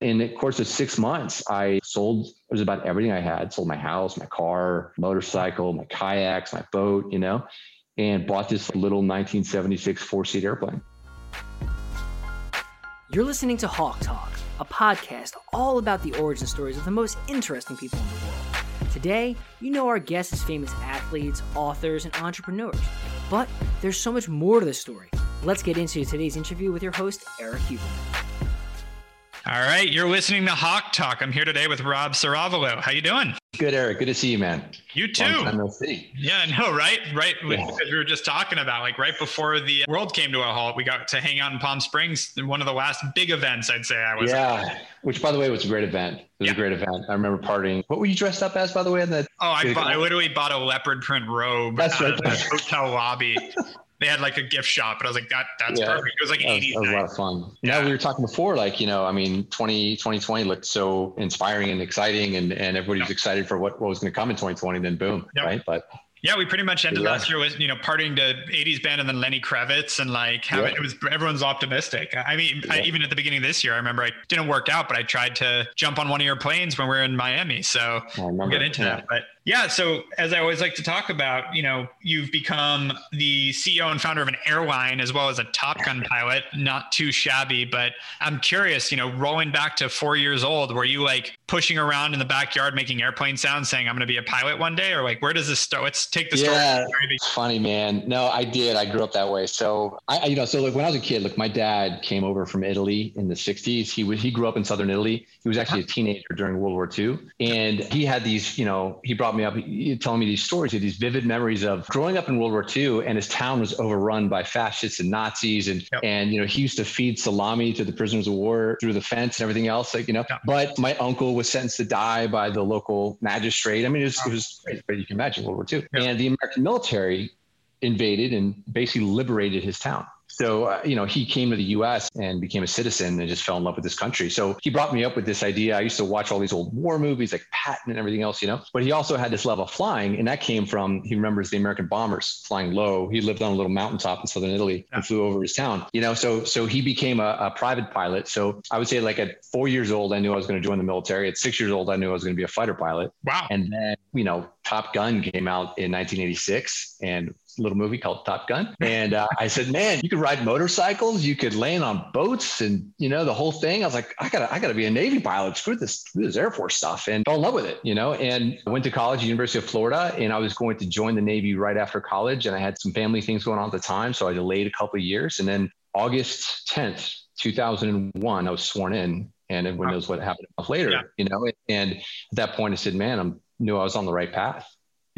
In the course of six months, I sold it was about everything I had. Sold my house, my car, motorcycle, my kayaks, my boat, you know, and bought this little 1976 four-seat airplane. You're listening to Hawke Talk, a podcast all about the origin stories of the most interesting people in the world. Today, you know our guests as famous athletes, authors, and entrepreneurs. But there's so much more to the story. Let's get into today's interview with your host, Erik Huberman. All right, you're listening to Hawke Talk. I'm here today with Rob Ceravolo. How you doing? Good, Erik. Good to see you, man. You too. Long time no see. Yeah, no, right, right. Yeah. Because we were just talking about like right before the world came to a halt, we got to hang out in Palm Springs. One of the last big events, I'd say I was. Yeah, at. which by the way was a great event. It was yeah. a great event. I remember partying. What were you dressed up as, by the way? In the oh, I, bought, I literally bought a leopard print robe. That's right. the hotel lobby. they had like a gift shop, and I was like, that that's yeah, perfect. It was like 80s. That was, a lot of fun. Yeah. we were talking before, like, you know, I mean, 20, 2020 looked so inspiring and exciting, and, and everybody was excited for what, what was going to come in 2020. Then boom, yep. right? But yeah, we pretty much ended yeah. last year with you know partying to '80s band and then Lenny Kravitz and like having yeah. it was everyone's optimistic. I mean, yeah. I, even at the beginning of this year, I remember I didn't work out, but I tried to jump on one of your planes when we were in Miami. So we'll get into that. But yeah. So as I always like to talk about, you know, you've become the CEO and founder of an airline as well as a Top Gun pilot. Not too shabby, but I'm curious. You know, rolling back to four years old, were you like pushing around in the backyard making airplane sounds, saying I'm going to be a pilot one day, or like where does this start? Let's take the story. Yeah, funny, man. No, I did. I grew up that way. So I, you know, so like when I was a kid, like my dad came over from Italy in the '60s. He was he grew up in southern Italy. He was actually a teenager during World War II, and he had these. You know, he brought me up telling me these stories, these vivid memories of growing up in World War II, and his town was overrun by fascists and Nazis, and yep. and you know he used to feed salami to the prisoners of war through the fence and everything else, like you know. Yep. But my uncle was sentenced to die by the local magistrate. I mean, it was, it was you can imagine World War II, yep. and the American military invaded and basically liberated his town. So, uh, you know, he came to the US and became a citizen and just fell in love with this country. So he brought me up with this idea. I used to watch all these old war movies like Patton and everything else, you know, but he also had this love of flying. And that came from, he remembers the American bombers flying low. He lived on a little mountaintop in Southern Italy and flew over his town, you know, so, so he became a, a private pilot. So I would say like at four years old, I knew I was going to join the military. At six years old, I knew I was going to be a fighter pilot. Wow. And then, you know, Top Gun came out in 1986 and little movie called Top Gun. And uh, I said, man, you could ride motorcycles, you could land on boats and, you know, the whole thing. I was like, I gotta, I gotta be a Navy pilot. Screw this, screw this Air Force stuff and fell in love with it, you know, and I went to college, University of Florida, and I was going to join the Navy right after college. And I had some family things going on at the time. So I delayed a couple of years. And then August 10th, 2001, I was sworn in and everyone knows what happened later, yeah. you know, and at that point I said, man, I knew I was on the right path.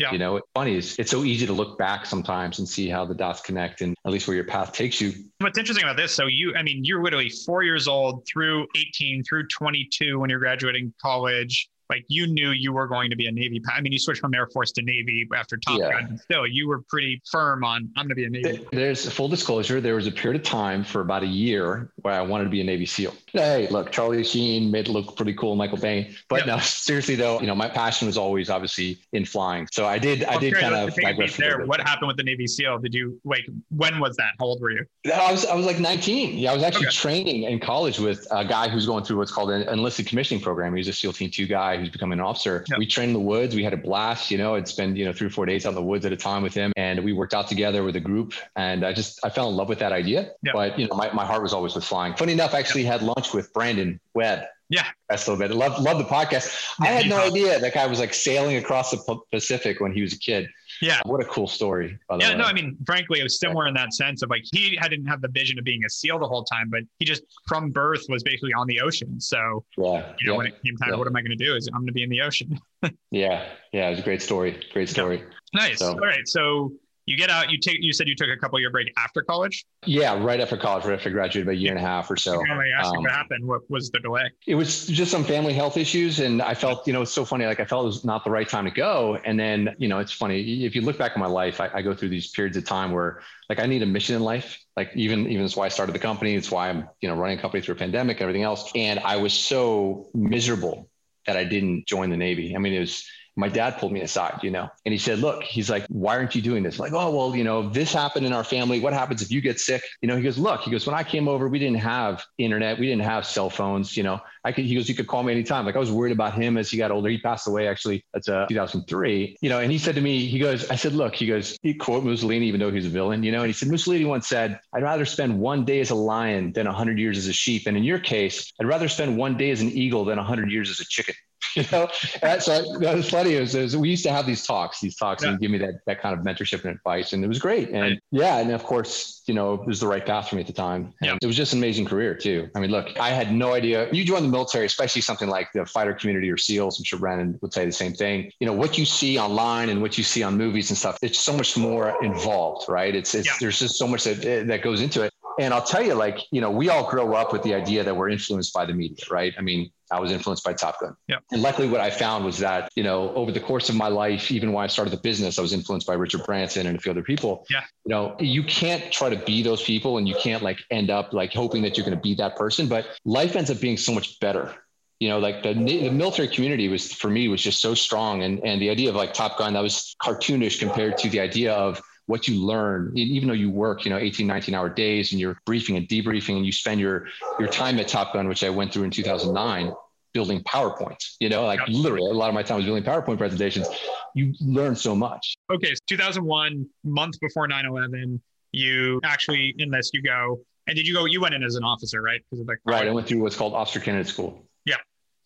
Yeah. You know, it's funny. It's, it's so easy to look back sometimes and see how the dots connect and at least where your path takes you. What's interesting about this, so you, I mean, you're literally four years old through 18, through 22 when you're graduating college like you knew you were going to be a Navy. pilot. I mean, you switched from Air Force to Navy after Top yeah. Gun. Still, you were pretty firm on I'm going to be a Navy. There's full disclosure. There was a period of time for about a year where I wanted to be a Navy SEAL. Hey, look, Charlie Sheen made it look pretty cool, Michael Biehn. But no, seriously though, you know, my passion was always obviously in flying. So I did, I did kind of digress there. What happened with the Navy SEAL? Did you like? When was that? How old were you? I was, I was like 19. Yeah, I was actually okay. training in college with a guy who's going through what's called an enlisted commissioning program. He's a SEAL Team Two guy who's becoming an officer Yep. We trained in the woods. We had a blast. You know, I'd spend you know three or four days out in the woods at a time with him, and we worked out together with a group. And I just I fell in love with that idea. Yep. But you know, my, my heart was always with flying. Funny enough, I actually had lunch with Brandon Webb. Yeah, that's a little bit. Love love the podcast. Yeah, I had no idea that guy was like sailing across the Pacific when he was a kid. Yeah. What a cool story. yeah. Way. No, I mean, frankly, it was similar in that sense of like he didn't have the vision of being a SEAL the whole time, but he just from birth was basically on the ocean. So, yeah. You know, yeah. when it came time, yeah. what am I going to do? Is I'm going to be in the ocean. yeah. Yeah. It was a great story. Great story. Nice. So. All right. So you get out you take you said you took a couple year break after college? Yeah right after college right after I graduated about a year and a half or so. Um, what happened. What was the delay? it was just some family health issues and i felt you know it's so funny like i felt it was not the right time to go. And then you know it's funny if you look back on my life I, I go through these periods of time where like i need a mission in life. Like even even it's why i started the company. It's why i'm you know running a company through a pandemic and everything else. And i was so miserable that i didn't join the navy. I mean it was My dad pulled me aside, you know, and he said, look, he's like, why aren't you doing this? Like, oh, well, you know, this happened in our family. What happens if you get sick? You know, he goes, look, he goes, when I came over, we didn't have internet. We didn't have cell phones, you know, I could, he goes, you could call me anytime. Like I was worried about him as he got older. He passed away actually. That's uh, 2003, you know, and he said to me, he goes, I said, look, he goes, he quote Mussolini, even though he's a villain, you know, and he said, Mussolini once said, I'd rather spend one day as a lion than a hundred years as a sheep. And in your case, I'd rather spend one day as an eagle than a hundred years as a chicken. You know, and so was funny. It was, it was, we used to have these talks, these talks, yeah. and give me that that kind of mentorship and advice, and it was great. And right. yeah, and of course, you know, it was the right path for me at the time. Yeah. It was just an amazing career too. I mean, look, I had no idea. You join the military, especially something like the fighter community or SEALs. I'm sure Brandon would say the same thing. You know, what you see online and what you see on movies and stuff, it's so much more involved, right? It's, it's yeah. there's just so much that eh, that goes into it. And I'll tell you, like, you know, we all grow up with the idea that we're influenced by the media, right? I mean, I was influenced by Top Gun. Yeah. And luckily, what I found was that, you know, over the course of my life, even when I started the business, I was influenced by Richard Branson and a few other people. Yeah. You know, you can't try to be those people and you can't like end up like hoping that you're going to be that person, but life ends up being so much better you know, like the, the military community was for me was just so strong. And, and the idea of like Top Gun, that was cartoonish compared to the idea of what you learn, even though you work, you know, 18, 19 hour days and you're briefing and debriefing and you spend your, your time at Top Gun, which I went through in 2009, building PowerPoints, you know, like literally a lot of my time was building PowerPoint presentations. You learn so much. Okay. So 2001, month before 9 11, you actually enlist, you go. And did you go, you went in as an officer, right? Because of the Right. I went through what's called officer candidate school.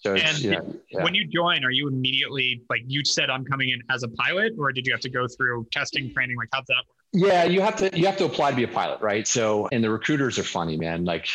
So and yeah, yeah. when you join, are you immediately like you said, I'm coming in as a pilot, or did you have to go through testing, training? Like, how's that work? Yeah, you have to you have to apply to be a pilot, right? So, and the recruiters are funny, man. Like,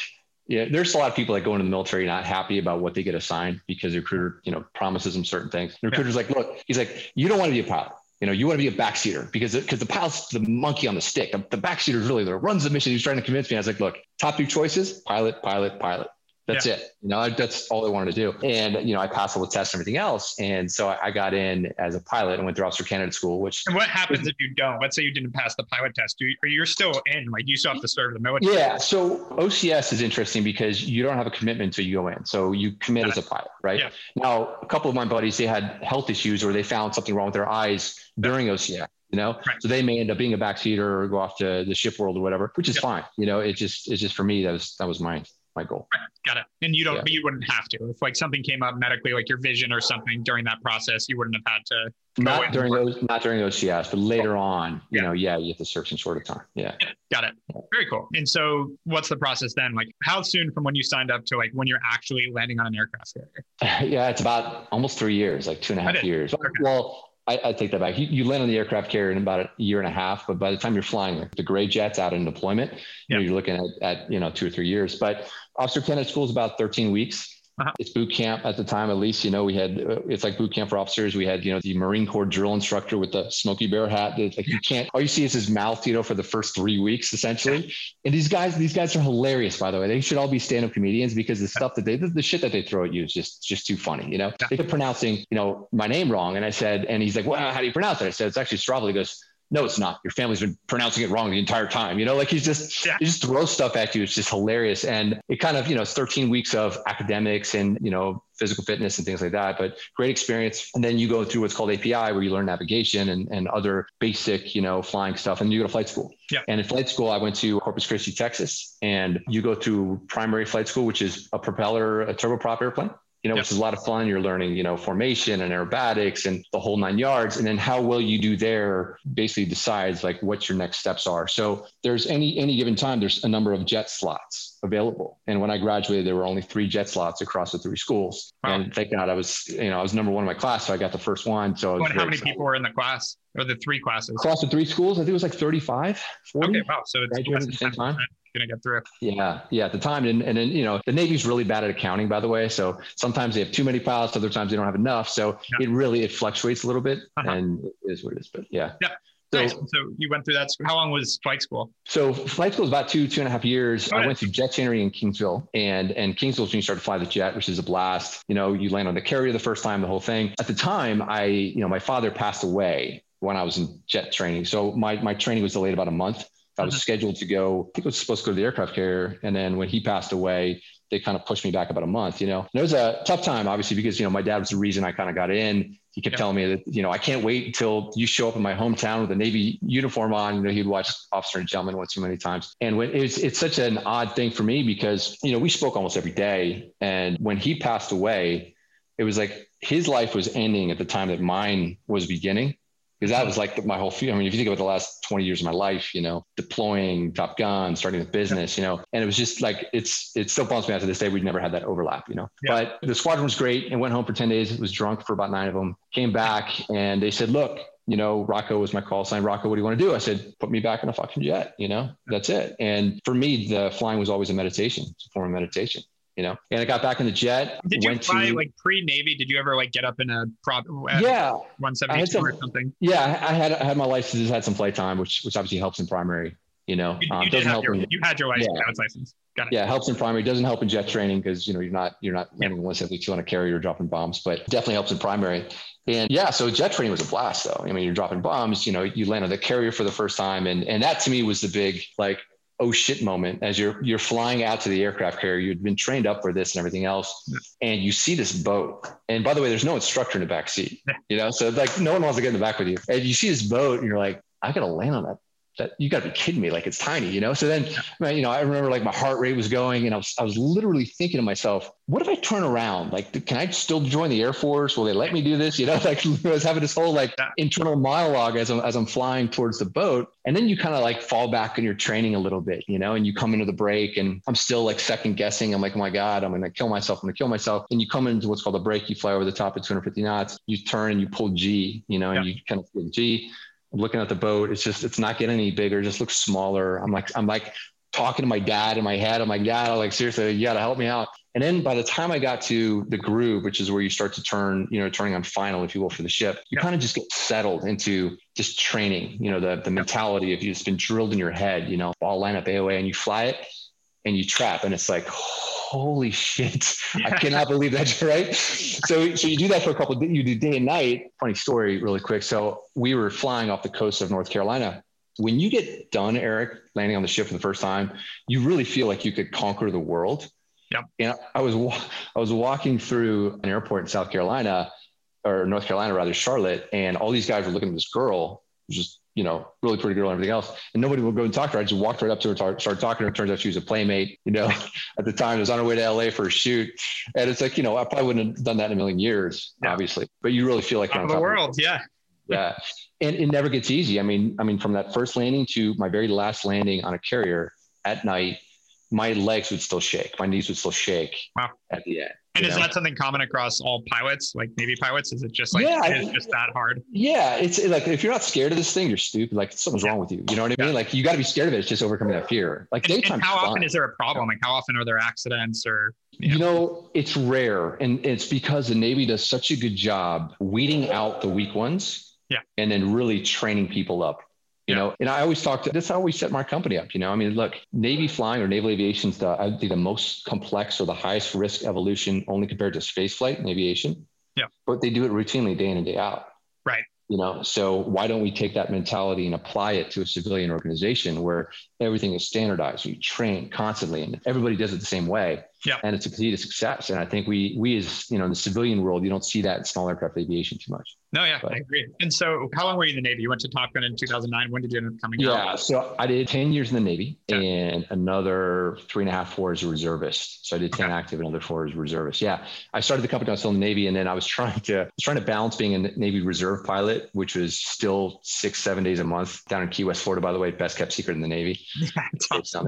yeah, there's a lot of people that go into the military not happy about what they get assigned because the recruiter, you know, promises them certain things. The recruiter's yeah. like, look, he's like, you don't want to be a pilot. You know, you want to be a backseater because because the pilot's the monkey on the stick. The, the backseater is really the runs the mission. He's trying to convince me. I was like, look, top two choices: pilot, pilot, pilot. That's yeah. it. You know, that's all I wanted to do. And, you know, I passed all the tests and everything else. And so I got in as a pilot and went through officer candidate school, which. And what happens if you don't? Let's say you didn't pass the pilot test. Do you, or you're still in, like you still have to serve the military? Yeah. So OCS is interesting because you don't have a commitment until you go in. So you commit as a pilot, right? Yeah. Now, a couple of my buddies, they had health issues or they found something wrong with their eyes during OCS you know right. so they may end up being a backseater or go off to the ship world or whatever which is yep. fine you know it just it's just for me that was that was mine my goal. Right. Got it. And you don't, yeah. you wouldn't have to. If like something came up medically, like your vision or something during that process, you wouldn't have had to. Not during those, not during those CS, but later on, you yeah. know, yeah, you have to search sort of time. Yeah. yeah. Got it. Very cool. And so, what's the process then? Like, how soon from when you signed up to like when you're actually landing on an aircraft carrier? Yeah, it's about almost three years, like two and a half years. Okay. Well, I, I, take that back. You, you, land on the aircraft carrier in about a year and a half, but by the time you're flying the gray jets out in deployment, you know, you're looking at, at, you know, two or three years. But officer candidate school is about 13 weeks. Uh-huh. It's boot camp at the time, at least, you know, we had, uh, it's like boot camp for officers. We had, you know, the Marine Corps drill instructor with the smoky Bear hat. That, like you can't, all you see is his mouth, you know, for the first three weeks, essentially. And these guys, these guys are hilarious, by the way. They should all be stand up comedians because the stuff that they, the, the, shit that they throw at you is just, just too funny, you know? They kept pronouncing, you know, my name wrong. And I said, and he's like, well, how do you pronounce it? I said, it's actually Stravely. He goes, no, it's not. Your family's been pronouncing it wrong the entire time. You know, like he's just he just throws stuff at you. It's just hilarious. And it kind of, you know, it's 13 weeks of academics and, you know, physical fitness and things like that, but great experience. And then you go through what's called API where you learn navigation and, and other basic, you know, flying stuff. And you go to flight school. Yeah. And in flight school, I went to Corpus Christi, Texas, and you go through primary flight school, which is a propeller, a turboprop airplane you know, yep. which is a lot of fun. You're learning, you know, formation and aerobatics and the whole nine yards. And then how well you do there basically decides like what your next steps are. So there's any any given time, there's a number of jet slots available. And when I graduated, there were only three jet slots across the three schools. Wow. And thank God I was, you know, I was number one in my class. So I got the first one. So how many excited. people were in the class or the three classes? Across the three schools, I think it was like 35, 40. Okay, wow. So it's graduated at the same time going to get through. Yeah, yeah, at the time, and and then you know the Navy's really bad at accounting, by the way. So sometimes they have too many pilots, other times they don't have enough. So yeah. it really it fluctuates a little bit, uh-huh. and it is what it is. But yeah. Yeah. So, nice. so you went through that. How long was flight school? So flight school was about two, two and a half years. I went to jet trainery in Kingsville and, and Kingsville when you start to fly the jet, which is a blast. You know, you land on the carrier the first time, the whole thing. At the time, I, you know, my father passed away when I was in jet training. So my, my training was delayed about a month. I was scheduled to go, I think I was supposed to go to the aircraft carrier. And then when he passed away, they kind of pushed me back about a month, you know. And it was a tough time, obviously, because, you know, my dad was the reason I kind of got in he kept telling me that, you know, I can't wait until you show up in my hometown with a Navy uniform on. You know, he'd watch Officer and Gentleman once too many times. And when it's, it's such an odd thing for me because, you know, we spoke almost every day. And when he passed away, it was like his life was ending at the time that mine was beginning because that was like my whole I mean, if you think about the last 20 years of my life, you know, deploying Top Gun, starting with business, you know, and it was just like it's it still bumps me out to this day. We'd never had that overlap, you know. Yeah. But the squadron was great and went home for 10 days. Was drunk for about nine of them. Came back and they said, look, you know, Rocco was my call sign. Rocco, what do you want to do? I said, put me back in a fucking jet. You know, that's it. And for me, the flying was always a meditation. It's a form of meditation you know. And I got back in the jet. Did you fly to, like pre Navy? Did you ever like get up in a prop? Yeah, one seventy two or something. Yeah, I had I had my licenses, had some flight time, which which obviously helps in primary. You know, you, um, doesn't help. Your, in, you had your license, yeah. license. Got it. Yeah, helps in primary. Doesn't help in jet training because you know you're not you're not landing seventy two on a carrier dropping bombs, but definitely helps in primary. And yeah, so jet training was a blast though. I mean, you're dropping bombs, you know, you land on the carrier for the first time. And and that to me was the big like, oh shit moment as you're you're flying out to the aircraft carrier. You'd been trained up for this and everything else, and you see this boat. And by the way, there's no instructor in the back seat. You know, so like no one wants to get in the back with you. And you see this boat, and you're like, I gotta land on that that you got to be kidding me like it's tiny you know? So then you know i remember like my heart rate was going and i was i was literally thinking to myself what if i turn around? Like can i still join the air force? Will they let me do this? You know like i was having this whole like internal monologue as i'm as i'm flying towards the boat. And then you kind of like fall back in your training a little bit you know and you come into the break and i'm still like second guessing. I'm like oh my god i'm gonna kill myself i'm gonna kill myself. And you come into what's called a break you fly over the top at 250 knots you turn and you pull g you know and you kind of feel g I'm looking at the boat. It's just, it's not getting any bigger. It just looks smaller. I'm like, I'm like talking to my dad in my head. I'm like, Dad, I'm like, seriously, you got to help me out. And then by the time I got to the groove, which is where you start to turn, you know, turning on final, if you will, for the ship, you yeah. kind of just get settled into just training, you know, the, the mentality of you, it's been drilled in your head, you know, all line up AOA and you fly it and you trap and it's like, holy shit, I cannot believe that's right. So, so you do that for a couple of you do day and night. Funny story, really quick. So we were flying off the coast of North Carolina. When you get done, Erik, landing on the ship for the first time, you really feel like you could conquer the world. Yep. And I was, I was walking through an airport in South Carolina or North Carolina, rather Charlotte. And all these guys were looking at this girl just you know, really pretty girl and everything else. And nobody would go and talk to her. I just walked right up to her, started talking to her. Turns out she was a playmate, you know, at the time I was on her way to LA for a shoot. And it's like, you know, I probably wouldn't have done that in a million years, yeah. obviously, but you really feel like you're on the world. Yeah. Yeah. And it never gets easy. I mean, I mean, from that first landing to my very last landing on a carrier at night, my legs would still shake. My knees would still shake wow. at the end. And is know? that something common across all pilots, like Navy pilots? Is it just like yeah, it's just that hard? Yeah, it's like if you're not scared of this thing, you're stupid. Like something's yeah. wrong with you. You know what I mean? Yeah. Like you got to be scared of it. It's just overcoming that fear. Like and, daytime. And how often is there a problem? Like how often are there accidents or? You know? you know, it's rare, and it's because the Navy does such a good job weeding out the weak ones. Yeah. And then really training people up you know and i always talk to that's how we set my company up you know? I mean look navy flying or naval aviation is the i think the most complex or the highest risk evolution only compared to space flight and aviation. Yeah. But they do it routinely day in and day out. Right. You know so why don't we take that mentality and apply it to a civilian organization where everything is standardized we train constantly and everybody does it the same way yeah. And it's a to success. And I think we, we as, you know, in the civilian world, you don't see that in small aircraft aviation too much. No, yeah, but, I agree. And so how long were you in the Navy? You went to Top Gun in 2009. When did you end up coming yeah, out? Yeah. So I did 10 years in the Navy yeah. and another three and a half, four as a reservist. So I did 10 okay. active another four as a reservist. Yeah. I started the company, I was still in the Navy. And then I was trying to, was trying to balance being a Navy reserve pilot, which was still six, seven days a month down in Key West, Florida, by the way, best kept secret in the Navy. Yeah, it's awesome.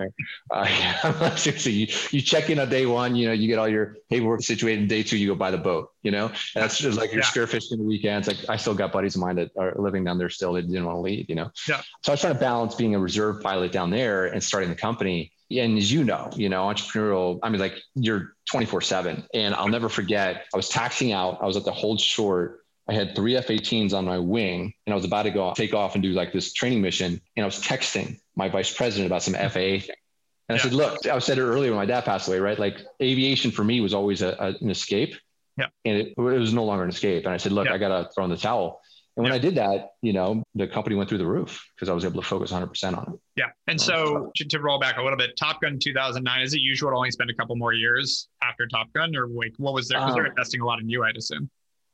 Uh, yeah, seriously, you, you check in on day one, you know, you get all your paperwork situated. Day two, you go buy the boat. You know, and that's just like your yeah. spearfishing the weekends. Like I still got buddies of mine that are living down there still. They didn't want to leave. You know. Yeah. So I was trying to balance being a reserve pilot down there and starting the company. And as you know, you know, entrepreneurial. I mean, like you're 24 seven. And I'll never forget. I was taxing out. I was at the hold short. I had three F-18s on my wing, and I was about to go take off and do like this training mission. And I was texting my vice president about some FAA thing. And I said, look, I said it earlier when my dad passed away, right? Like aviation for me was always a, a, an escape. Yeah. And it, it, was no longer an escape. And I said, look, yeah. I got to throw in the towel. And when yeah. I did that, you know, the company went through the roof because I was able to focus 100% on it. Yeah. And so to, to, roll back a little bit, Top Gun 2009, is it usual to only spend a couple more years after Top Gun or like what was there? Because um, they were investing a lot in you, I'd assume.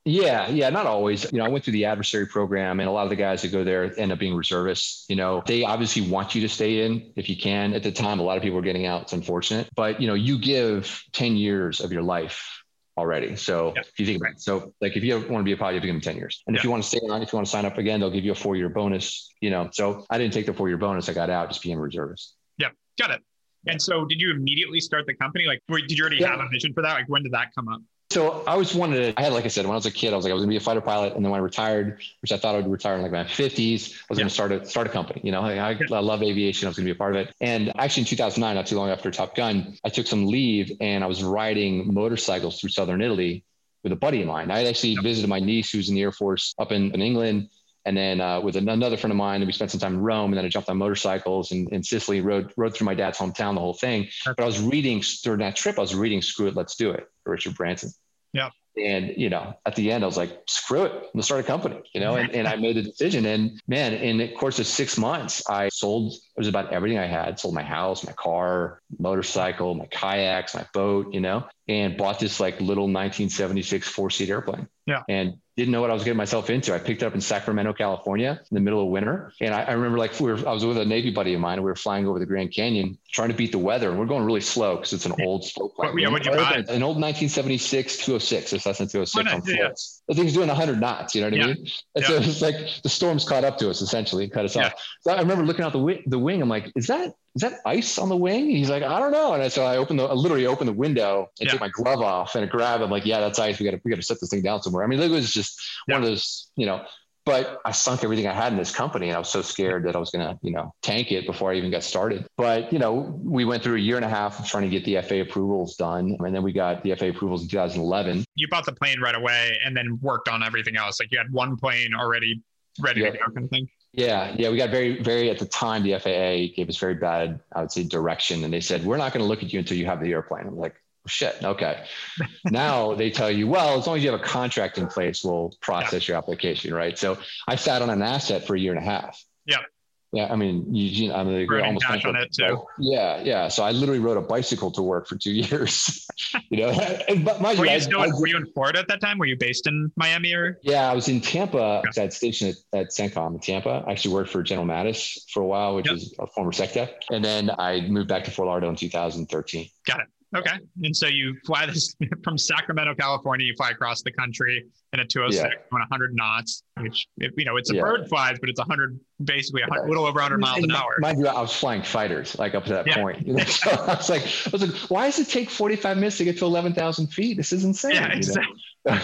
Yeah, yeah, not always. You know, I went through the adversary program, and a lot of the guys that go there end up being reservists. You know, they obviously want you to stay in if you can. At the time, a lot of people were getting out. It's unfortunate, but you know, you give ten years of your life already. So if you think about it, so like if you want to be a pilot, you have to give them 10 years. And if you want to stay on, if you want to sign up again, they'll give you a four year bonus, you know. So I didn't take the four year bonus. I got out just being a reservist. Yeah. Got it. And so did you immediately start the company? Like, did you already yeah. have a vision for that? Like, when did that come up? So I always wanted to, I had, like I said, when I was a kid, I was like, I was gonna be a fighter pilot. And then when I retired, which I thought I would retire in like my fifties, I was yeah. gonna start a, start a company, you know, I, I, I love aviation. I was gonna be a part of it. And actually in 2009, not too long after Top Gun, I took some leave and I was riding motorcycles through Southern Italy with a buddy of mine. I had actually visited my niece who's in the Air Force up in, in England. And then uh, with another friend of mine, and we spent some time in Rome. And then I jumped on motorcycles in, in Sicily, rode rode through my dad's hometown, the whole thing. But I was reading during that trip, I was reading "Screw It, Let's Do It" Richard Branson. Yeah. And, you know, at the end, I was like, screw it, I'm gonna start a company, you know, and, and I made the decision. And man, in the course of six months, I sold, it was about everything I had, sold my house, my car, motorcycle, my kayaks, my boat, you know, and bought this like little 1976 four seat airplane. Yeah. And didn't know what I was getting myself into. I picked it up in Sacramento, California in the middle of winter. And I, I remember like we were, I was with a Navy buddy of mine and we were flying over the Grand Canyon trying to beat the weather. And we're going really slow because it's an old. What, yeah, what'd you buy? An old 1976 206, or Cessna 206 on yeah. The thing's doing 100 knots, you know what yeah. I mean? And yeah. so it's like the storm's caught up to us essentially, cut us off. So I remember looking out the, wi- the wing. I'm like, is that is that ice on the wing? He's like, I don't know. And I, so I opened the, I literally opened the window and yeah. took my glove off and I grabbed. I'm like, yeah, that's ice. We got to, we got to set this thing down somewhere. I mean, it was just yeah. one of those, you know, but I sunk everything I had in this company and I was so scared that I was going to, you know, tank it before I even got started. But, you know, we went through a year and a half of trying to get the FAA approvals done. And then we got the FAA approvals in 2011. You bought the plane right away and then worked on everything else. Like you had one plane already ready yeah. to go kind of thing. Yeah, yeah, we got very, very at the time. The FAA gave us very bad, I would say, direction, and they said we're not going to look at you until you have the airplane. I'm like, shit, okay. now they tell you, well, as long as you have a contract in place, we'll process your application, right? So I sat on an asset for a year and a half. Yeah. Yeah, I mean, Eugene, I mean, Burning almost on it too. Yeah, yeah. So I literally rode a bicycle to work for two years. you know, but my were you still I, were you in Florida at that time? Were you based in Miami or? Yeah, I was in Tampa. Okay. I was stationed at, at CENTCOM in Tampa. I actually worked for General Mattis for a while, which yep. is a former SecDef, and then I moved back to Fort Lauderdale in 2013. Got it. Okay. And so you fly this from Sacramento, California, you fly across the country in a 206 yeah. on 100 knots, which, you know, it's a yeah. bird flies, but it's 100, basically a little over 100 miles an hour. Mind you, I was flying fighters like up to that yeah. point. so I was like, I was like, why does it take 45 minutes to get to 11,000 feet? This is insane. Yeah, exactly.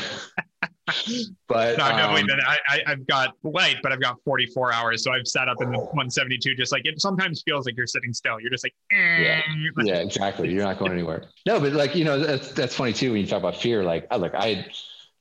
but no, definitely um, been. I, have got light, but I've got 44 hours, so I've sat up in the 172. Just like it sometimes feels like you're sitting still. You're just like, eh. yeah, yeah, exactly. You're not going anywhere. No, but like you know, that's that's funny too when you talk about fear. Like, I look, I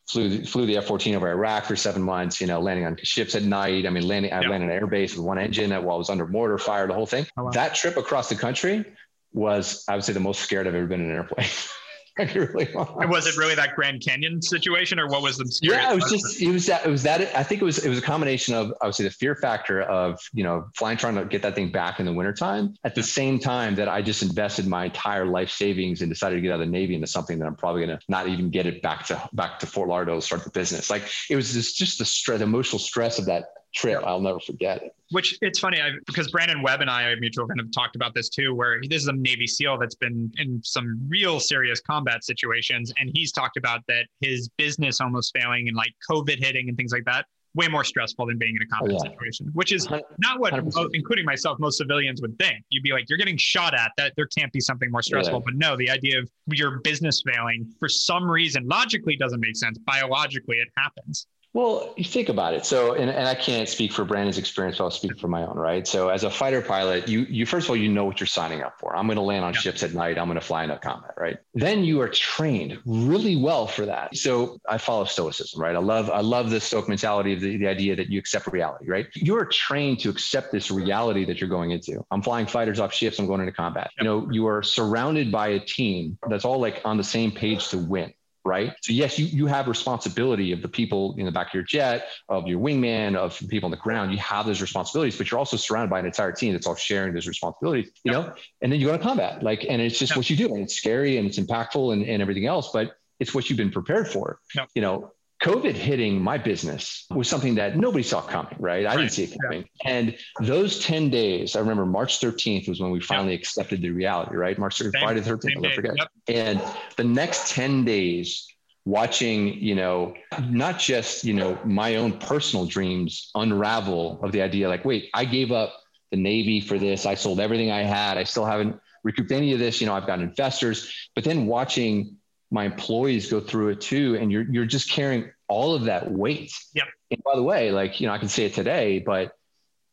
flew flew the F-14 over Iraq for seven months. You know, landing on ships at night. I mean, landing. I landed on air base with one engine that while I was under mortar fire. The whole thing. Oh, wow. That trip across the country was, I would say, the most scared I've ever been in an airplane. really was. was it really that Grand Canyon situation, or what was the? Yeah, it was just it was that it was that I think it was it was a combination of say the fear factor of you know flying trying to get that thing back in the wintertime at the same time that I just invested my entire life savings and decided to get out of the Navy into something that I'm probably going to not even get it back to back to Fort Lauderdale to start the business. Like it was just just the stress, the emotional stress of that trip. I'll never forget it. Which it's funny I, because Brandon Webb and I, mutual, kind of talked about this too, where this is a Navy SEAL that's been in some real serious combat situations, and he's talked about that his business almost failing and like COVID hitting and things like that. Way more stressful than being in a combat oh, yeah. situation, which is not what, 100%. including myself, most civilians would think. You'd be like, you're getting shot at. That there can't be something more stressful. Yeah. But no, the idea of your business failing for some reason logically doesn't make sense. Biologically, it happens. Well, you think about it. So, and, and I can't speak for Brandon's experience, but I'll speak for my own, right? So, as a fighter pilot, you you first of all, you know what you're signing up for. I'm going to land on ships at night. I'm going to fly into combat, right? Then you are trained really well for that. So, I follow stoicism, right? I love I love the stoic mentality of the, the idea that you accept reality, right? You're trained to accept this reality that you're going into. I'm flying fighters off ships. I'm going into combat. You know, you are surrounded by a team that's all like on the same page to win right? So yes, you you have responsibility of the people in the back of your jet, of your wingman, of people on the ground. You have those responsibilities, but you're also surrounded by an entire team that's all sharing those responsibilities, you yep. know. And then you go to combat, like, and it's just yep. what you do, and it's scary and it's impactful and, and everything else, but it's what you've been prepared for. Yep. You know, COVID hitting my business was something that nobody saw coming, right? I right. didn't see it coming. Yeah. And those 10 days, I remember March 13th was when we finally yep. accepted the reality, right? March 13th, Friday 13th, I forget. Yep. And the next 10 days, watching, you know, not just, you know, my own personal dreams unravel of the idea like, wait, I gave up the Navy for this. I sold everything I had. I still haven't recouped any of this. You know, I've got investors, but then watching my employees go through it too and you're you're just carrying all of that weight. Yep. And by the way like you know i can say it today but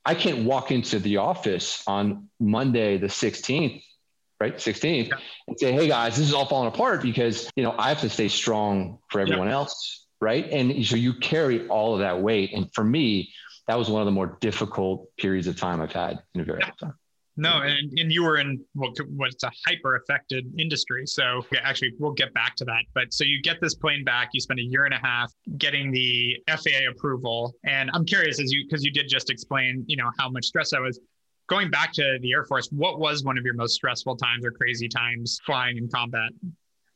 i can't walk into the office on monday the 16th right? 16th yep. and say hey guys this is all falling apart because you know i have to stay strong for everyone yep. else right? And so you carry all of that weight. And for me that was one of the more difficult periods of time i've had in a very long time no, and, and you were in what, what's a hyper affected industry. So actually, we'll get back to that. But so you get this plane back, you spend a year and a half getting the FAA approval. And I'm curious, as you, because you did just explain, you know, how much stress that was. Going back to the Air Force, what was one of your most stressful times or crazy times flying in combat?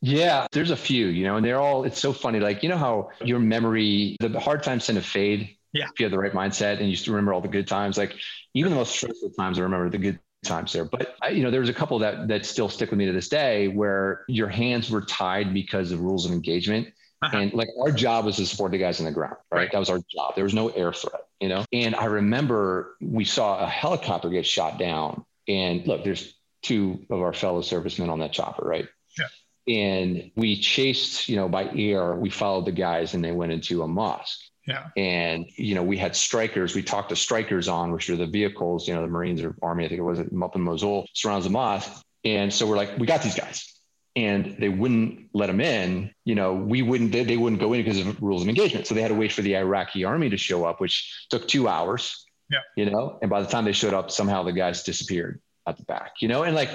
Yeah, there's a few, you know, and they're all, it's so funny. Like, you know how your memory, the hard times tend to fade yeah. if you have the right mindset and you still remember all the good times. Like even the most stressful times, I remember the good times there. But you know, there's a couple that that still stick with me to this day where your hands were tied because of rules of engagement. Uh-huh. And like our job was to support the guys on the ground, right? right? That was our job. There was no air threat, you know. And I remember we saw a helicopter get shot down. And look, there's two of our fellow servicemen on that chopper, right? Yeah. And we chased, you know, by air, we followed the guys and they went into a mosque. Yeah. And, you know, we had Strykers, We talked to Strykers on, which are the vehicles, you know, the Marines or Army, I think it was up in Mosul, surrounds the mosque. And so we're like, we got these guys. And they wouldn't let them in. You know, we wouldn't, they, they wouldn't go in because of rules of engagement. So they had to wait for the Iraqi army to show up, which took two hours. Yeah. You know, and by the time they showed up, somehow the guys disappeared at the back, you know, and like,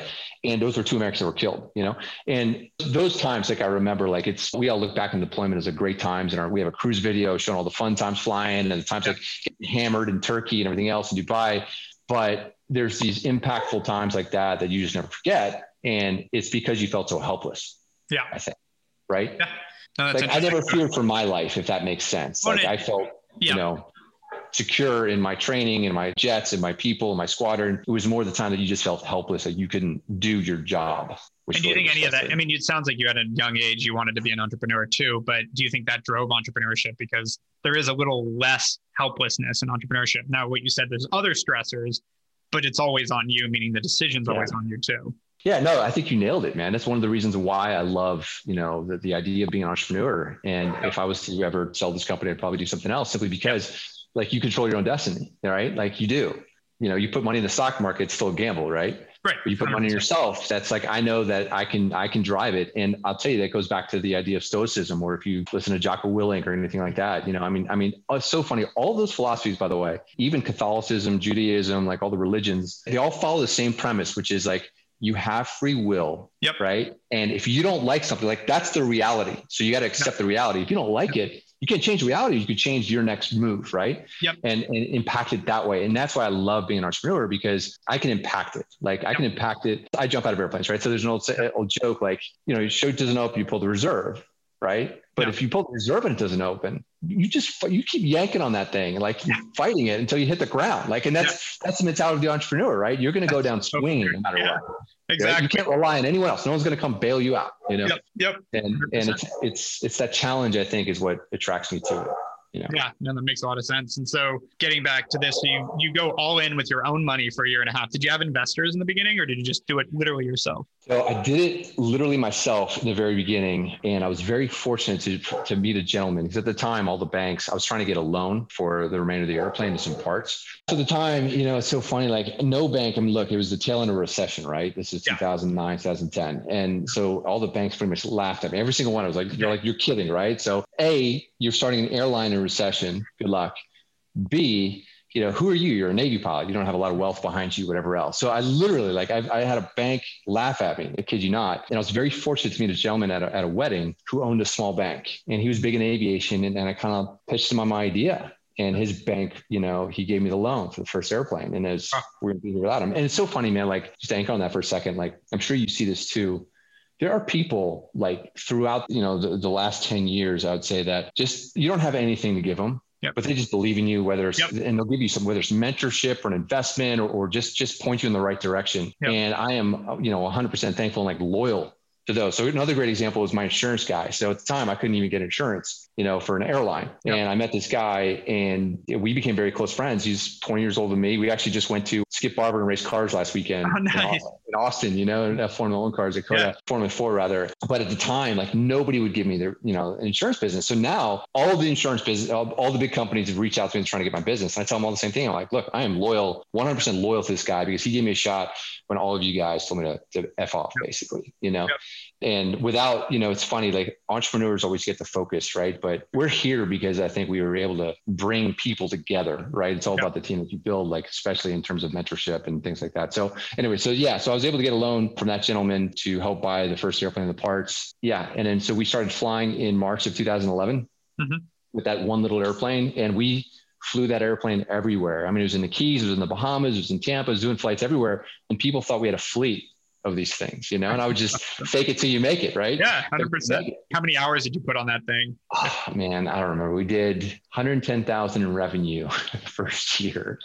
and those were two Americans that were killed, you know, and those times, like I remember, like it's, we all look back in deployment as a great times and our, we have a cruise video showing all the fun times flying and the times like hammered in Turkey and everything else in Dubai. But there's these impactful times like that that you just never forget. And it's because you felt so helpless. Yeah. I think. Right. Yeah. No, like I never feared for my life, if that makes sense. Like I felt, yeah. you know, secure in my training and my jets and my people and my squadron. It was more the time that you just felt helpless that you couldn't do your job. And do you think any of that? I mean, it sounds like you at a young age you wanted to be an entrepreneur too, but do you think that drove entrepreneurship because there is a little less helplessness in entrepreneurship? Now, what you said, there's other stressors, but it's always on you, meaning the decision's yeah. always on you too. Yeah, no, I think you nailed it, man. That's one of the reasons why I love, you know, the, the idea of being an entrepreneur. And if I was to ever sell this company, I'd probably do something else simply because like you control your own destiny, right? Like you do. You know, you put money in the stock market, it's still a gamble, right? Right. But you put 100%. money in yourself. That's like I know that I can I can drive it, and I'll tell you that goes back to the idea of stoicism. Or if you listen to Jocko Willink or anything like that, you know, I mean, I mean, oh, it's so funny. All those philosophies, by the way, even Catholicism, Judaism, like all the religions, they all follow the same premise, which is like you have free will. Yep. Right. And if you don't like something, like that's the reality. So you got to accept the reality. If you don't like it, you can't change reality. You could change your next move, right? Yep. And, and impact it that way. And that's why I love being an entrepreneur because I can impact it. Like I can impact it. I jump out of airplanes, right? So there's an old, old joke like, you know, your show doesn't open, you pull the reserve, right? But if you pull the reserve and it doesn't open, you just you keep yanking on that thing, like fighting it until you hit the ground. Like, and that's that's the mentality of the entrepreneur, right? You're going to go down swinging no matter yeah. what. Exactly. Right? You can't rely on anyone else. No one's going to come bail you out. You know. Yep. Yep. And 100%. and it's it's it's that challenge I think is what attracts me to it. You know? Yeah, no, that makes a lot of sense. And so, getting back to this, so you you go all in with your own money for a year and a half. Did you have investors in the beginning, or did you just do it literally yourself? So I did it literally myself in the very beginning, and I was very fortunate to to meet a gentleman because at the time, all the banks, I was trying to get a loan for the remainder of the airplane and some parts. So at the time, you know, it's so funny. Like no bank. I mean, look, it was the tail end of a recession, right? This is yeah. 2009, 2010, and so all the banks pretty much laughed at me. Every single one. I was like, "You're like, you're kidding, right?" So a, you're starting an airline in recession. Good luck. B, you know, who are you? You're a Navy pilot. You don't have a lot of wealth behind you, whatever else. So I literally, like, I, I had a bank laugh at me. I kid you not. And I was very fortunate to meet a gentleman at a, at a wedding who owned a small bank, and he was big in aviation. And, and I kind of pitched him on my idea. And his bank, you know, he gave me the loan for the first airplane, and as we're be without him. And it's so funny, man. Like, just anchor on that for a second. Like, I'm sure you see this too there are people like throughout, you know, the, the last 10 years, I would say that just you don't have anything to give them. Yep. But they just believe in you, whether it's yep. and they'll give you some whether it's mentorship or an investment or, or just just point you in the right direction. Yep. And I am you know 100% thankful and like loyal to those. So another great example is my insurance guy. So at the time I couldn't even get insurance, you know, for an airline. Yep. And I met this guy and we became very close friends. He's 20 years older than me. We actually just went to Skip Barber and race cars last weekend oh, nice. in, Austin, you know, F Formula One cars, Dakota, yeah. Formula Four rather. But at the time, like nobody would give me their, you know, insurance business. So now all the insurance business, all, all, the big companies have reached out to me and trying to get my business. And I tell them all the same thing. I'm like, look, I am loyal, 100% loyal to this guy because he gave me a shot when all of you guys told me to, to F off, yep. basically, you know? Yep. And without, you know, it's funny, like entrepreneurs always get the focus, right? But we're here because I think we were able to bring people together, right? It's all yep. about the team that you build, like, especially in terms of mentorship and things like that. So, anyway, so yeah, so I was able to get a loan from that gentleman to help buy the first airplane and the parts. Yeah. And then so we started flying in March of 2011 mm-hmm. with that one little airplane. And we, flew that airplane everywhere. I mean, it was in the Keys, it was in the Bahamas, it was in Tampa, it was doing flights everywhere. And people thought we had a fleet of these things, you know, and I would just fake it till you make it, right? Yeah, 100%. How many hours did you put on that thing? Oh, man, I don't remember. We did 110,000 in revenue first year.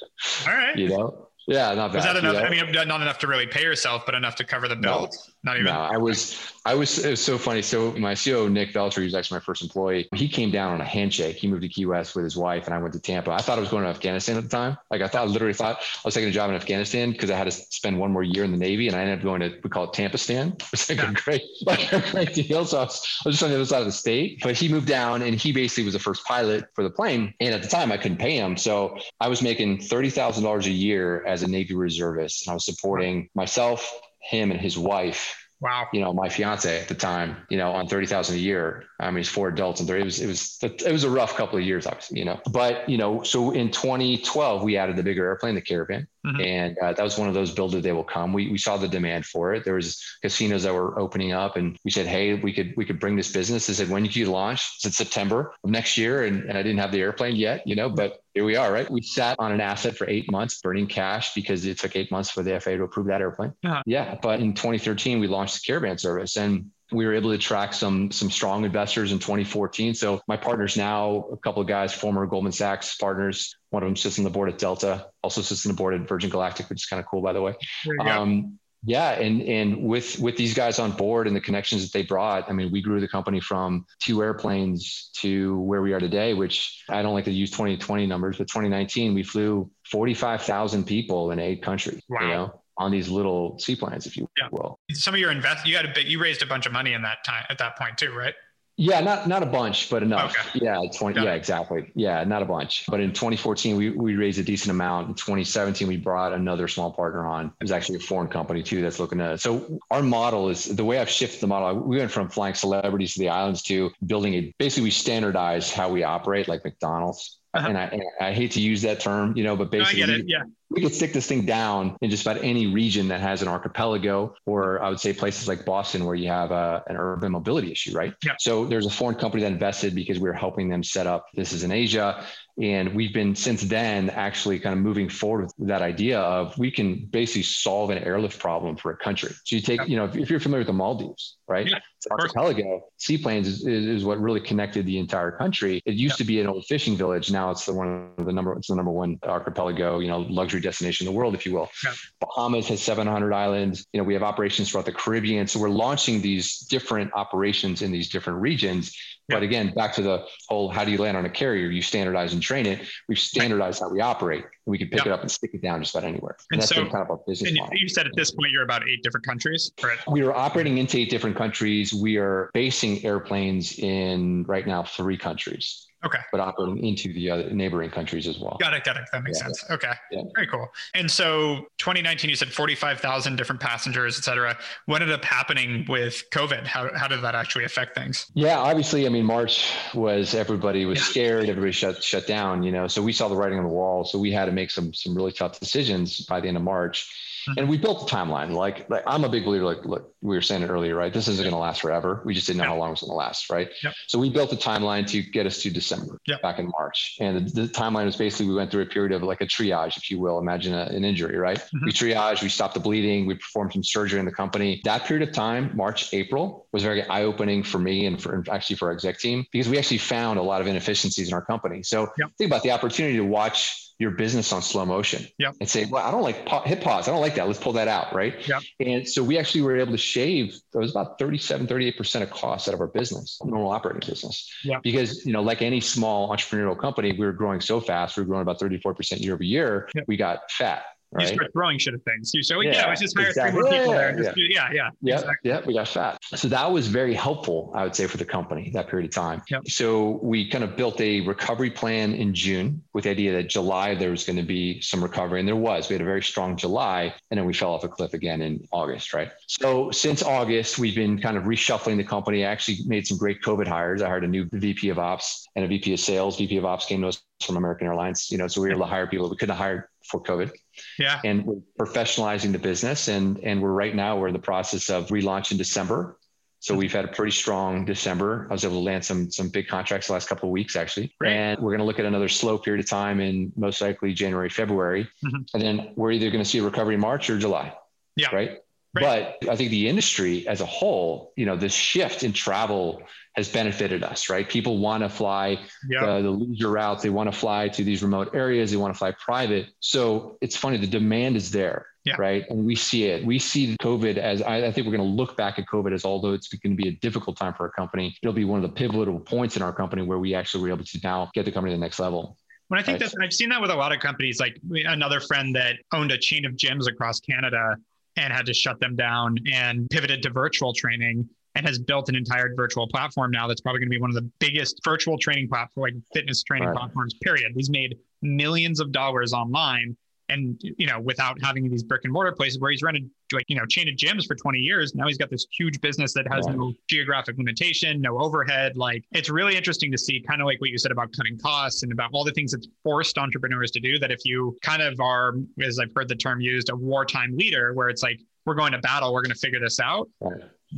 All right. You know, yeah, not bad. Was that enough? I mean, not enough to really pay yourself, but enough to cover the bills. No, not even. No, I was, I was. It was so funny. So my CEO Nick Velter, who's actually my first employee, he came down on a handshake. He moved to Key West with his wife, and I went to Tampa. I thought I was going to Afghanistan at the time. Like I thought, I literally thought I was taking a job in Afghanistan because I had to spend one more year in the Navy, and I ended up going to we call it Tampa Stan. It's like yeah. a great, like a great deal. So I was, I was just on the other side of the state. But he moved down, and he basically was the first pilot for the plane. And at the time, I couldn't pay him, so I was making thirty thousand dollars a year as a Navy reservist, and I was supporting myself, him, and his wife Wow. You know, my fiance at the time, you know, on 30,000 a year. I mean, it's four adults and 30, it was, it was, it was a rough couple of years, obviously, you know, but, you know, so in 2012, we added the bigger airplane, the Caravan. Mm-hmm. And uh, that was one of those build it, they will come. We, we saw the demand for it. There was casinos that were opening up and we said, Hey, we could, we could bring this business. They said, when can you launch? It's September of next year. And, and I didn't have the airplane yet, you know, but here we are, right? We sat on an asset for eight months, burning cash because it took eight months for the FAA to approve that airplane. Uh-huh. Yeah. But in 2013, we launched the Caravan service and we were able to attract some some strong investors in 2014. So my partners now, a couple of guys, former Goldman Sachs partners. One of them sits on the board at Delta, also sits on the board at Virgin Galactic, which is kind of cool, by the way. Um, yeah, and and with with these guys on board and the connections that they brought, I mean, we grew the company from two airplanes to where we are today. Which I don't like to use 2020 numbers, but 2019 we flew 45,000 people in eight countries. Wow. You know, on these little seaplanes, if you yeah. will. Some of your invest, you had a bit, you raised a bunch of money in that time at that point too, right? Yeah, not not a bunch, but enough. Okay. Yeah, 20 yeah, exactly. Yeah, not a bunch. But in 2014 we we raised a decent amount. In 2017 we brought another small partner on. It was actually a foreign company too that's looking to so our model is the way I've shifted the model. We went from flying celebrities to the islands to building a basically we standardized how we operate like McDonald's. Uh-huh. And, I, and I hate to use that term, you know, but basically, no, yeah we could stick this thing down in just about any region that has an archipelago, or I would say places like Boston where you have a, uh, an urban mobility issue, right? Yeah. So there's a foreign company that invested because we were helping them set up. This is in Asia. And we've been since then actually kind of moving forward with that idea of we can basically solve an airlift problem for a country. So you take, yeah. you know, if, if, you're familiar with the Maldives, right? Yeah, it's archipelago. Seaplanes is, is, is, what really connected the entire country. It used yeah. to be an old fishing village. Now it's the one of the number, it's the number one archipelago, you know, luxury destination in the world, if you will. Yeah. Bahamas has 700 islands. You know, we have operations throughout the Caribbean. So we're launching these different operations in these different regions. But again, back to the whole how do you land on a carrier? You standardize and train it. We've standardized how we operate. We can pick yeah. it up and stick it down just about anywhere. And, and that's so, been kind of our business and model. You said at this point you're about eight different countries. Right? We are operating into eight different countries. We are basing airplanes in right now three countries. Okay. But operating into the other neighboring countries as well. Got it. Got it. That makes yeah, sense. Okay. Yeah. Very cool. And so 2019, you said 45,000 different passengers, et cetera. What ended up happening with COVID? How, how did that actually affect things? Yeah, obviously, I mean, March was everybody was scared. Everybody shut, shut down, you know, so we saw the writing on the wall. So we had to make some, some really tough decisions by the end of March. And we built the timeline. Like, like I'm a big believer. Like, look, we were saying it earlier, right? This isn't going to last forever. We just didn't know yep. how long it was going to last, right? Yep. So we built a timeline to get us to December yep. back in March. And the, the, timeline was basically we went through a period of like a triage, if you will. Imagine a, an injury, right? Mm-hmm. We triage, we stopped the bleeding, we performed some surgery in the company. That period of time, March, April, was very eye opening for me and for actually for our exec team because we actually found a lot of inefficiencies in our company. So think about the opportunity to watch your business on slow motion yep. and say, well, I don't like hit pause. I don't like that. Let's pull that out. Right. Yep. And so we actually were able to shave, it was about 37, 38% of costs out of our business, normal operating business. Yep. Because, you know, like any small entrepreneurial company, we were growing so fast. We were growing about 34% year over year. Yep. We got fat. Right? You start throwing shit at things. You say, well, yeah, yeah let's just hire exactly. three more people yeah, there. Just, yeah, yeah, yeah. Yeah, exactly. yeah, we got fat. So that was very helpful, I would say, for the company that period of time. Yep. So we kind of built a recovery plan in June with the idea that July there was going to be some recovery, and there was. We had a very strong July, and then we fell off a cliff again in August, right? So since August, we've been kind of reshuffling the company. I actually made some great COVID hires. I hired a new VP of Ops and a VP of Sales. VP of Ops came to us from American Airlines, you know, so we were able to hire people we couldn't hire for COVID. Yeah. And we're professionalizing the business. And, and we're right now, we're in the process of relaunch in December. So we've had a pretty strong December. I was able to land some some big contracts the last couple of weeks, actually. Great. And we're going to look at another slow period of time in most likely January, February, mm-hmm. and then we're either going to see a recovery in March or July. Yeah. Right? Right. But I think the industry as a whole, you know, this shift in travel has benefited us, right? People want to fly the, uh, the leisure routes. They want to fly to these remote areas. They want to fly private. So it's funny, the demand is there. Yeah. Right. And we see it. We see COVID as I, I think we're going to look back at COVID as although it's going to be a difficult time for our company, it'll be one of the pivotal points in our company where we actually were able to now get the company to the next level. When I think right. that I've seen that with a lot of companies, like another friend that owned a chain of gyms across Canada and had to shut them down and pivoted to virtual training and has built an entire virtual platform now that's probably going to be one of the biggest virtual training platform, like fitness training right. platforms, period. He's made millions of dollars online and you know without having these brick and mortar places where he's rented like you know chain of gyms for 20 years now he's got this huge business that has yeah. no geographic limitation no overhead. Like it's really interesting to see kind of like what you said about cutting costs and about all the things that's forced entrepreneurs to do that if you kind of are as i've heard the term used a wartime leader where it's like we're going to battle we're going to figure this out.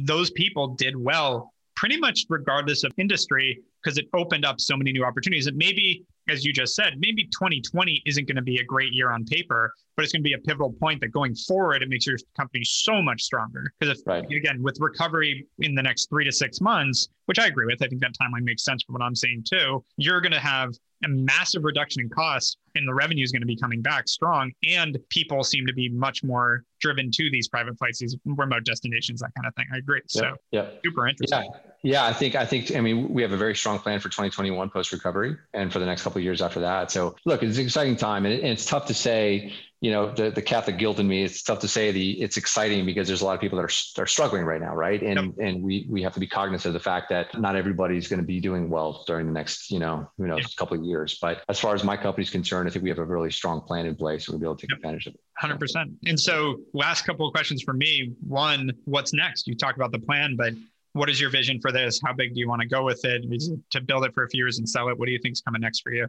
Those people did well pretty much regardless of industry because it opened up so many new opportunities. And maybe, as you just said, maybe 2020 isn't going to be a great year on paper, but it's going to be a pivotal point that going forward, it makes your company so much stronger. Because if, right. again, with recovery in the next three to six months, which I agree with, I think that timeline makes sense for what I'm saying too, you're going to have a massive reduction in costs and the revenue is going to be coming back strong and people seem to be much more driven to these private flights these remote destinations that kind of thing i agree so yeah super interesting yeah yeah i think i think i mean we have a very strong plan for 2021 post recovery and for the next couple of years after that. So look it's an exciting time and, it, and it's tough to say you know the, the catholic guilt in me it's tough to say the it's exciting because there's a lot of people that are, are struggling right now right? And yep. and we we have to be cognizant of the fact that not everybody's going to be doing well during the next you know who knows yep. couple of years. But as far as my company's concerned i think we have a really strong plan in place and we'll be able to take yep. advantage of it. 100% and so last couple of questions for me. One what's next? You talked about the plan but what is your vision for this? How big do you want to go with it? To build it for a few years and sell it? What do you think is coming next for you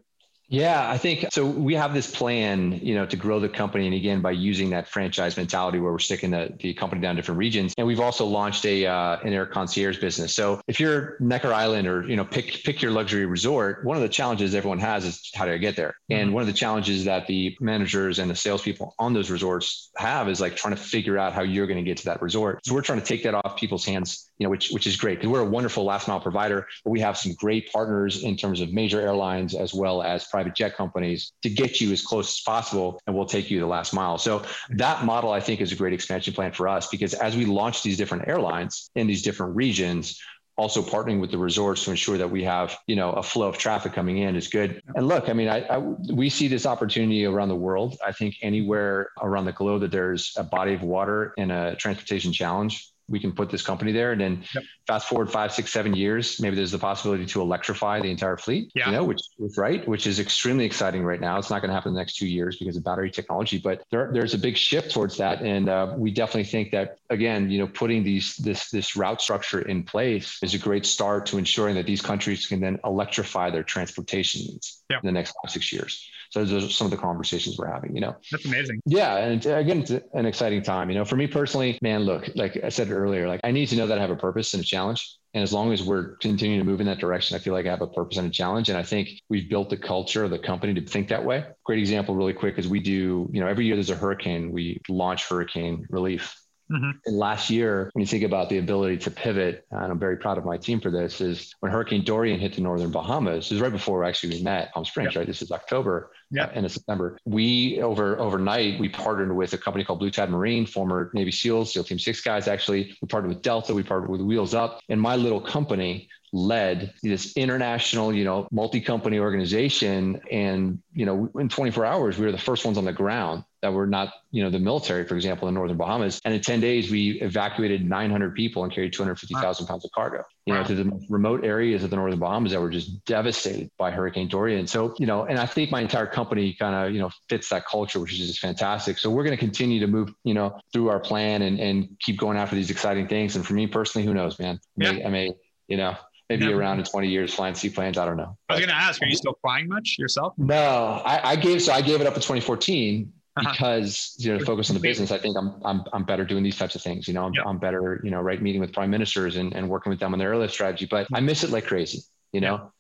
yeah, I think so. We have this plan, you know, to grow the company, and again by using that franchise mentality, where we're sticking the, the company down different regions, and we've also launched a uh, an air concierge business. So if you're Necker Island or you know pick pick your luxury resort, one of the challenges everyone has is how do I get there? Mm-hmm. And one of the challenges that the managers and the salespeople on those resorts have is like trying to figure out how you're going to get to that resort. So we're trying to take that off people's hands, you know, which which is great because we're a wonderful last mile provider, but we have some great partners in terms of major airlines as well as private jet companies to get you as close as possible and we'll take you the last mile. So that model I think is a great expansion plan for us because as we launch these different airlines in these different regions, also partnering with the resorts to ensure that we have you know a flow of traffic coming in is good and look i mean I, I, we see this opportunity around the world i think anywhere around the globe that there's a body of water and a transportation challenge we can put this company there. And then yep. fast forward five, six, seven years, maybe there's the possibility to electrify the entire fleet. Yeah. You know, which is right, which is extremely exciting right now. It's not going to happen in the next two years because of battery technology, but there, there's a big shift towards that. And uh, we definitely think that again, you know, putting these this this route structure in place is a great start to ensuring that these countries can then electrify their transportation needs yep. in the next five, six years. So those are some of the conversations we're having, you know. That's amazing. Yeah. And again, it's an exciting time. You know, for me personally, man, look, like I said earlier, like I need to know that I have a purpose and a challenge. And as long as we're continuing to move in that direction, I feel like I have a purpose and a challenge. And I think we've built the culture of the company to think that way. Great example, really quick, is we do, you know, every year there's a hurricane, we launch hurricane relief Mm-hmm. And last year, when you think about the ability to pivot, and I'm very proud of my team for this, is when Hurricane Dorian hit the northern Bahamas, is right before we actually we met Palm Springs, yep. right? This is October, yeah, uh, end of September. We over overnight we partnered with a company called Blue Tide Marine, former Navy SEALs, SEAL Team Six guys. Actually, we partnered with Delta, we partnered with Wheels Up, and my little company led this international, you know, multi-company organization. And, you know, in 24 hours, we were the first ones on the ground that were not, you know, the military, for example, in Northern Bahamas. And in 10 days, we evacuated 900 people and carried 250,000 wow. pounds of cargo, you wow. know, to the remote areas of the Northern Bahamas that were just devastated by Hurricane Dorian. So, you know, and I think my entire company kind of, you know, fits that culture, which is just fantastic. So we're going to continue to move, you know, through our plan and, and keep going after these exciting things. And for me personally, who knows, man? I may, yeah. I may you know, maybe yeah. around in 20 years flying seaplanes. I don't know. I was going to ask, are you still flying much yourself? No, I, I gave, so I gave it up in 2014 uh-huh. because, you know, to focus on the business. I think I'm, I'm, I'm better doing these types of things. You know, I'm, yep. I'm better, you know, right. Meeting with prime ministers and, and working with them on their airlift strategy, but I miss it like crazy, you know?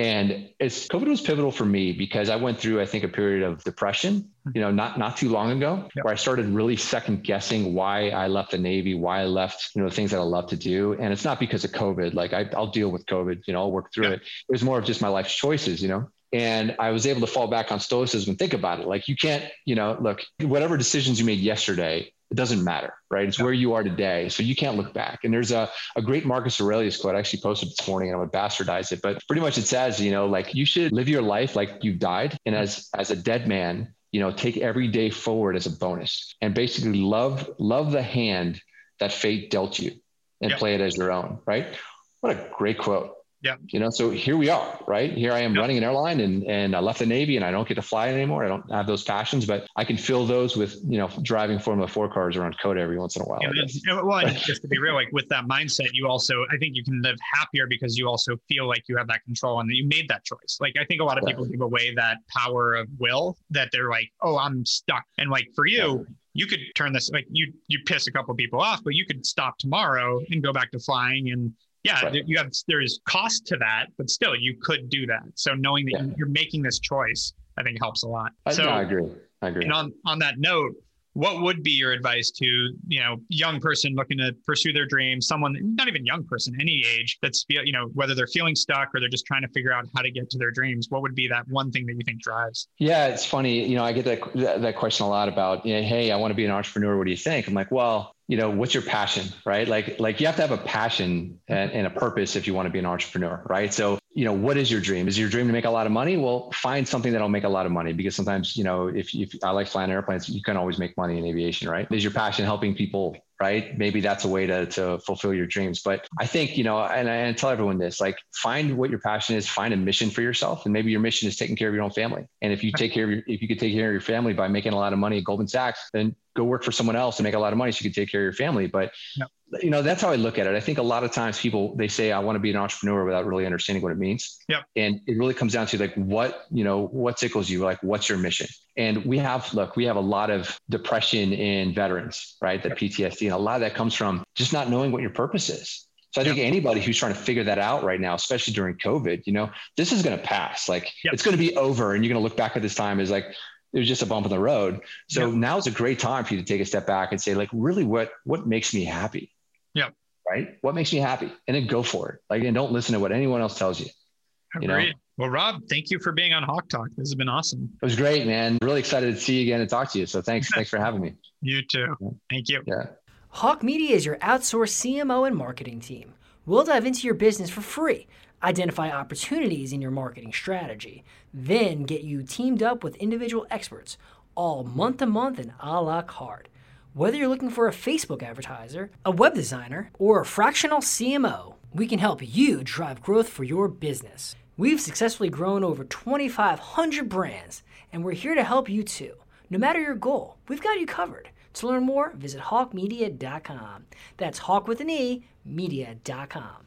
And it's COVID was pivotal for me because I went through, I think, a period of depression, hmm. you know, not not too long ago, where I started really second guessing why I left the Navy, why I left, you know, the things that I love to do. And it's not because of COVID. Like I, will deal with COVID, you know, I'll work through it. It was more of just my life's choices, you know. And I was able to fall back on stoicism and think about it. Like you can't, you know, look, whatever decisions you made yesterday, it doesn't matter, right? It's yeah. where you are today. So you can't look back. And there's a, a great Marcus Aurelius quote I actually posted this morning and I'm gonna bastardize it, but pretty much it says, you know, like you should live your life like you've died. And as as a dead man, you know, take every day forward as a bonus and basically love, love the hand that fate dealt you and play it as your own, right? What a great quote. Yeah. You know, so here we are, right? Here I am yep. running an airline and, and I left the Navy and I don't get to fly anymore. I don't have those passions, but I can fill those with, you know, driving Formula Four cars around COTA every once in a while. Yeah, well, just to be real, like with that mindset, you also, I think you can live happier because you also feel like you have that control and you made that choice. Like, I think a lot of people give away that power of will that they're like, oh, I'm stuck. And like for you, you could turn this like you you piss a couple people off, but you could stop tomorrow and go back to flying and yeah right. you have there's cost to that but still you could do that. So knowing that yeah. you're making this choice i think helps a lot. I, so i agree. I agree. and on on that note what would be your advice to you know young person looking to pursue their dreams someone not even young person any age that's you know whether they're feeling stuck or they're just trying to figure out how to get to their dreams what would be that one thing that you think drives? Yeah it's funny you know i get that that question a lot about you know, hey i want to be an entrepreneur what do you think? I'm like well you know what's your passion right? Like like you have to have a passion and, and, a purpose if you want to be an entrepreneur right? So you know what is your dream is your dream to make a lot of money well find something that'll make a lot of money because sometimes you know if, if i like flying airplanes you can always make money in aviation right is your passion helping people right? Maybe that's a way to, to fulfill your dreams. But I think, you know, and I and tell everyone this, like find what your passion is, find a mission for yourself. And maybe your mission is taking care of your own family. And if you take care of your, if you could take care of your family by making a lot of money at Goldman Sachs, then go work for someone else and make a lot of money so you can take care of your family. But you know, that's how I look at it. I think a lot of times people they say I want to be an entrepreneur without really understanding what it means. Yep. And it really comes down to like what, you know, what tickles you, like what's your mission? And we have look, we have a lot of depression in veterans, right? That PTSD. And a lot of that comes from just not knowing what your purpose is. So I think anybody who's trying to figure that out right now, especially during COVID, you know, this is going to pass. Like yep. it's going to be over, and you're going to look back at this time as like it was just a bump in the road. So yep. now is a great time for you to take a step back and say, like, really, what what makes me happy? Yeah. Right. What makes me happy, and then go for it. Like, and don't listen to what anyone else tells you. You know? Well, Rob, thank you for being on Hawke Talk. This has been awesome. It was great, man. Really excited to see you again and talk to you. So thanks, thanks for having me. You too. Thank you. Yeah. Hawke Media is your outsourced CMO and marketing team. We'll dive into your business for free, identify opportunities in your marketing strategy, then get you teamed up with individual experts, all month to month and a la carte. Whether you're looking for a Facebook advertiser, a web designer, or a fractional CMO, we can help you drive growth for your business. We've successfully grown over 2,500 brands, and we're here to help you too. No matter your goal, we've got you covered. To learn more, visit hawkemedia.com. That's hawk with an E, media.com.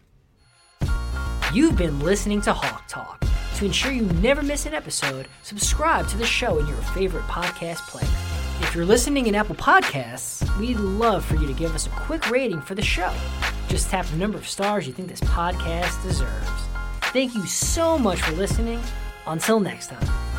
You've been listening to Hawke Talk. To ensure you never miss an episode, subscribe to the show in your favorite podcast player. If you're listening in Apple Podcasts, we'd love for you to give us a quick rating for the show. Just tap the number of stars you think this podcast deserves. Thank you so much for listening. Until next time.